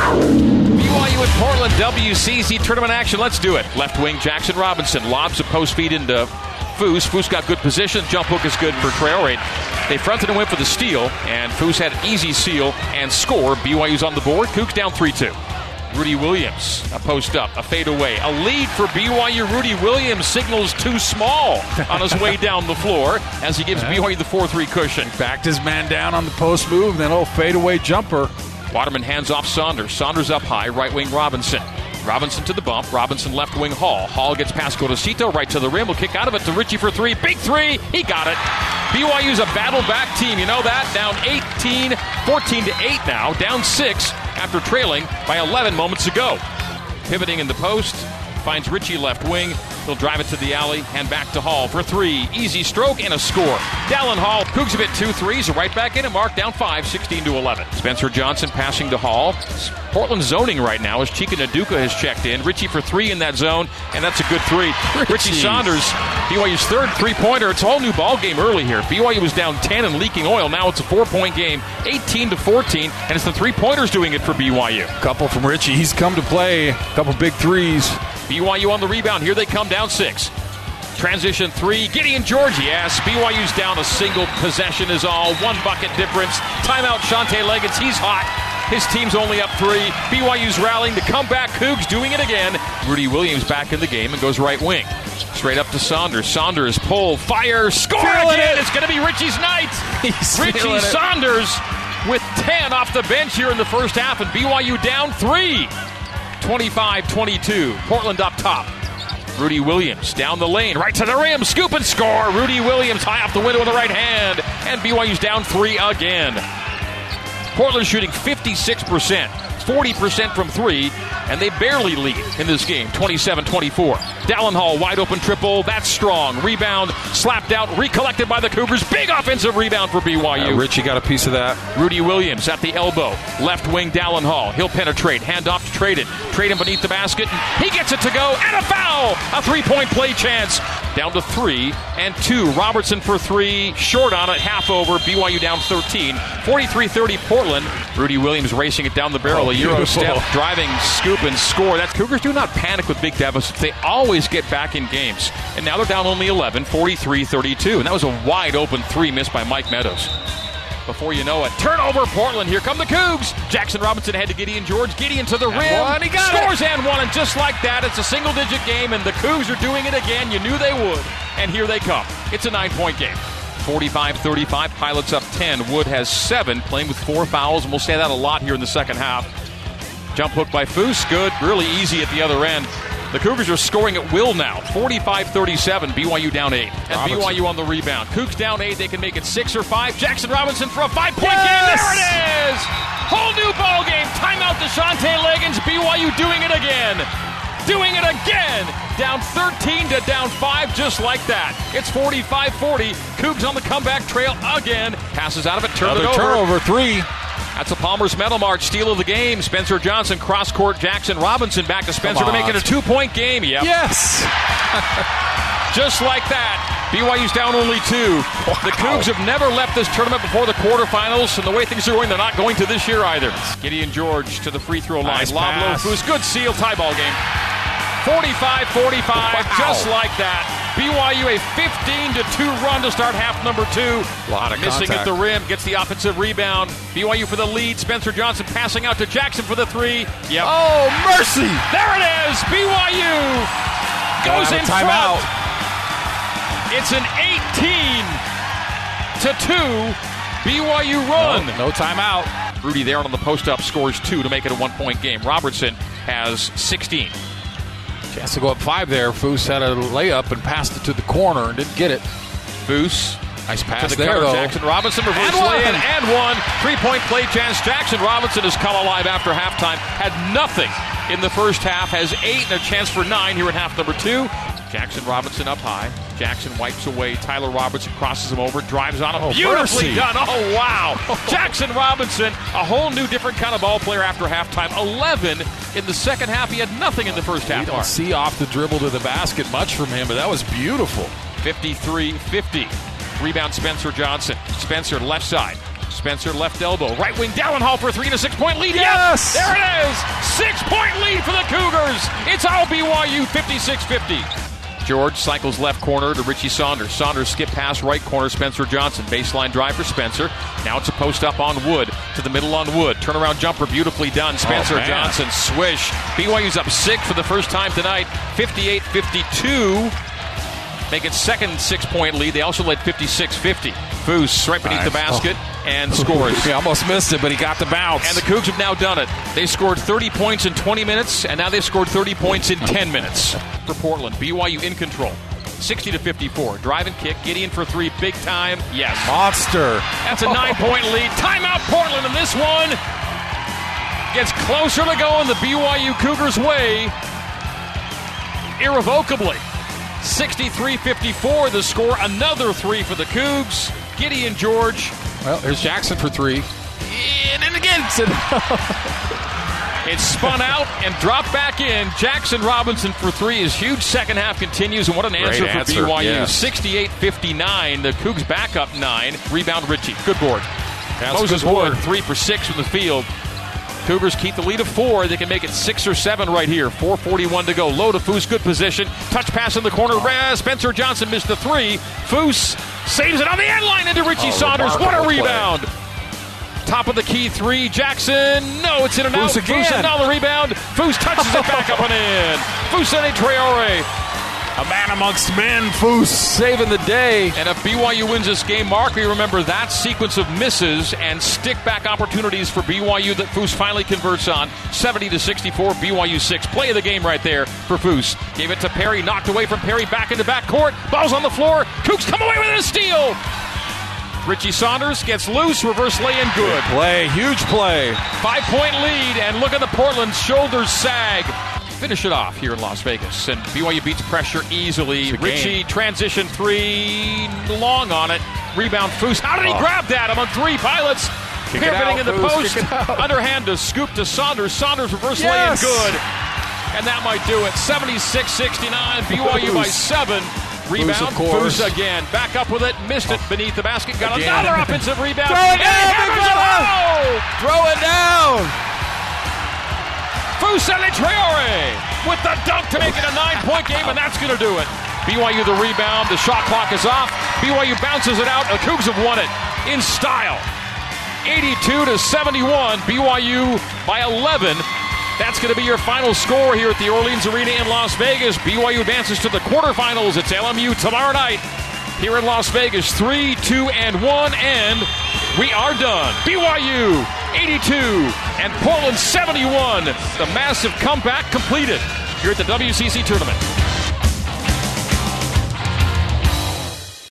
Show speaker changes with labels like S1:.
S1: BYU at Portland WCC tournament action. Let's do it. Left wing Jaxson Robinson lobs a post feed into Foose. Foose got good position. Jump hook is good for Traore. They fronted and went for the steal, and Foose had an easy seal and score. BYU's on the board. Cougs down 3 2. Rudi Williams, a post up, a fade away. A lead for BYU. Rudi Williams signals too small on his way down the floor as he gives BYU the 4 3 cushion.
S2: Backed his man down on the post move, then a fade away jumper.
S1: Waterman hands off Saunders. Saunders up high, right wing Robinson. Robinson to the bump. Robinson left wing Hall. Hall gets past Gorosito right to the rim. Will kick out of it to Richie for three. Big three. He got it. BYU's a battle back team. You know that? Down 18, 14 to 8 now. Down 6 after trailing by 11 moments ago. Pivoting in the post. Finds Richie left wing. He'll drive it to the alley, and back to Hall for three. Easy stroke and a score. Dallin Hall, Cougs have hit two threes, right back in and mark down five, 16 to 11. Spencer Johnson passing to Hall. Portland zoning right now as Chika Nduka has checked in. Richie for three in that zone, and that's a good three. Richie, Richie Saunders, BYU's third three pointer. It's a whole new ball game early here. BYU was down 10 and leaking oil. Now it's a four point game, 18 to 14, and it's the three pointers doing it for BYU.
S2: Couple from Richie. He's come to play. A couple big threes.
S1: BYU on the rebound. Here they come down six. Transition three. Gideon George, yes. BYU's down a single possession is all. One bucket difference. Timeout Shantay Legans. He's hot. His team's only up three. BYU's rallying to come back. Cougs doing it again. Rudi Williams back in the game and goes right wing. Straight up to Saunders. Saunders pull, fire, score
S2: Feeling
S1: again.
S2: It.
S1: It's going to be Richie's night.
S2: He's
S1: Richie Saunders with 10 off the bench here in the first half, and BYU down three. 25 22. Portland up top. Rudi Williams down the lane, right to the rim, scoop and score. Rudi Williams high off the window with the right hand, and BYU's down three again. Portland shooting 56%, 40% from three, and they barely lead in this game, 27 24. Dallin Hall, wide open triple. That's strong. Rebound, slapped out, recollected by the Cougars. Big offensive rebound for BYU.
S2: Uh, Richie got a piece of that.
S1: Rudi Williams at the elbow. Left wing, Dallin Hall. He'll penetrate. Hand off to Trade it. Trade him beneath the basket. He gets it to go. And a foul. A three point play chance. Down to three and two. Robertson for three. Short on it. Half over. BYU down 13. 43 30 Portland. Rudi Williams racing it down the barrel.
S2: Oh,
S1: a Euro
S2: beautiful.
S1: step. Driving, scoop, and score. That Cougars do not panic with big deficits. They always get back in games. And now they're down only 11. 43 32. And that was a wide open three missed by Mike Meadows. Before you know it, turnover Portland. Here come the Cougs. Jaxson Robinson ahead to Gideon George. Gideon to the rim.
S2: one, he got
S1: Scores and one. And just like that, it's a single digit game, and the Cougs are doing it again. You knew they would. And here they come. It's a nine point game. 45 35. Pilots up 10. Wood has seven, playing with four fouls, and we'll say that a lot here in the second half. Jump hook by Foose. Good. Really easy at the other end. The Cougars are scoring at will now. 45 37. BYU down eight. And
S2: Robinson.
S1: BYU on the rebound. Cougs down eight. They can make it six or five. Jaxson Robinson for a five point
S2: Yes!
S1: game. There it is. Whole new ball game. Timeout to Shantay Legans. BYU doing it again. Doing it again. Down 13 to down 5, just like that. It's 45 40. Cougs on the comeback trail again. Passes out of it, turn
S2: Another
S1: it over.
S2: turnover, three.
S1: That's a Palmer's Metal March steal of the game. Spencer Johnson cross court. Jaxson Robinson back to Spencer to make it a two point game. Yep.
S2: Yes.
S1: Just like that. BYU's down only two. The Cougs have never left this tournament before the quarterfinals, and the way things are going, they're not going to this year either. Gideon George to the free throw line.
S2: Nice
S1: Lob low Good seal. Tie ball game. 45 45. Just like that. BYU a 15 to 2 run to start half number two.
S2: A Lot of
S1: Missing at the rim. Gets the offensive rebound. BYU for the lead. Spencer Johnson passing out to Jaxson for the three. Yep.
S2: Oh, mercy.
S1: There it is. BYU goes in
S2: timeout.
S1: front. It's an 18 to 2 BYU run.
S2: No, no timeout.
S1: Rudi there on the post up scores two to make it a one point game. Robertson has 16.
S2: Chance to go up five there. Foose had a layup and passed it to the corner and didn't get it.
S1: Foose
S2: Nice
S1: to
S2: pass
S1: the
S2: there,
S1: cover.
S2: though.
S1: Jaxson Robinson reverse lay in and one. Three point play chance. Jaxson Robinson has come alive after halftime. Had nothing in the first half. Has eight and a chance for nine here in half number two. Jaxson Robinson up high. Jaxson wipes away. Tyler Robertson crosses him over, drives on him.
S2: Oh,
S1: Beautifully
S2: mercy.
S1: done. Oh, wow. Oh. Jaxson Robinson, a whole new different kind of ball player after halftime. 11 in the second half. He had nothing in the first
S2: We
S1: half.
S2: don't
S1: Mark.
S2: see off the dribble to the basket much from him, but that was beautiful.
S1: 53 50. Rebound Spencer Johnson. Spencer left side. Spencer left elbow, right wing Dallin Hall for a three and a six point lead.
S2: Yes!
S1: There it is. Six point lead for the Cougars. It's all BYU 56 50. George cycles left corner to Richie Saunders. Saunders skip pass right corner, Spencer Johnson. Baseline drive for Spencer. Now it's a post up on Wood to the middle on Wood. Turnaround jumper beautifully done. Oh, Spencer
S2: Oh,
S1: Johnson swish. BYU's up six for the first time tonight, 58 52. Make it second six point lead. They also led 56 50. Foose right beneath the basket oh. and scores.
S2: He almost missed it, but he got the bounce.
S1: And the Cougs have now done it. They scored 30 points in 20 minutes, and now they've scored 30 points in 10 minutes. For Portland, BYU in control. 60 to 54. Drive and kick. Gideon for three. Big time. Yes.
S2: Monster.
S1: That's a nine point lead. Timeout Portland, and this one gets closer to going the BYU Cougars' way irrevocably. 63 54, the score. Another three for the Cougs. Gideon George.
S2: Well, there's Jaxson for three.
S1: And then again, It's spun out and dropped back in. Jaxson Robinson for three. His huge second half continues, and what an answer
S2: Great
S1: for
S2: answer,
S1: BYU.
S2: yes.
S1: 68 59. The Cougs back up nine. Rebound Richie. Good board.
S2: That's
S1: Moses
S2: good board.
S1: Wood, three for six from the field. Cougars keep the lead of four. They can make it six or seven right here. 4.41 to go. Low to Foose, good position. Touch pass in the corner. Spencer Johnson missed the three. Foose saves it on the end line into Richie
S2: Oh,
S1: Saunders. What a
S2: remarkable play.
S1: rebound. Top of the key three. Jaxson. No, it's in and out.
S2: Foose again.
S1: Foose and on the rebound. Foose touches it back up and in. Fousseyni Traore.
S2: A man amongst men. Foose saving the day.
S1: And if BYU wins this game, Mark, we remember that sequence of misses and stick back opportunities for BYU that Foose finally converts on. 70 to 64, BYU 6. Play of the game right there for Foose. Gave it to Perry, knocked away from Perry, back into back court. Ball's on the floor. Cougs come away with a steal. Richie Saunders gets loose, reverse lay in good.
S2: Play, huge play.
S1: Five point lead, and look at the Portland shoulders sag. Finish it off here in Las Vegas. And BYU beats pressure easily. Richie
S2: game.
S1: transition three, long on it. Rebound Foose. How did he
S2: Oh.
S1: grab that among three pilots?
S2: Kick
S1: Pivoting
S2: out,
S1: in the
S2: Foose,
S1: post.
S2: kick it out.
S1: Underhand to scoop to Saunders. Saunders reverse
S2: Yes.
S1: lay in good. And that might do it. 76 69. BYU by seven. Rebound. Foose again. Back up with it. Missed it beneath the basket. Got
S2: Again.
S1: another offensive rebound.
S2: Throw it down, Big
S1: hammers it
S2: fella.
S1: home.
S2: Throw it down.
S1: Fousseyni Traore with the dunk to make it a nine-point game, and that's going to do it. BYU the rebound. The shot clock is off. BYU bounces it out. The Cougs have won it in style. 82 to 71. BYU by 11. That's going to be your final score here at the Orleans Arena in Las Vegas. BYU advances to the quarterfinals. It's LMU tomorrow night here in Las Vegas. 3, 2, and 1, and we are done. BYU 82 and Portland 71. The massive comeback completed here at the WCC tournament.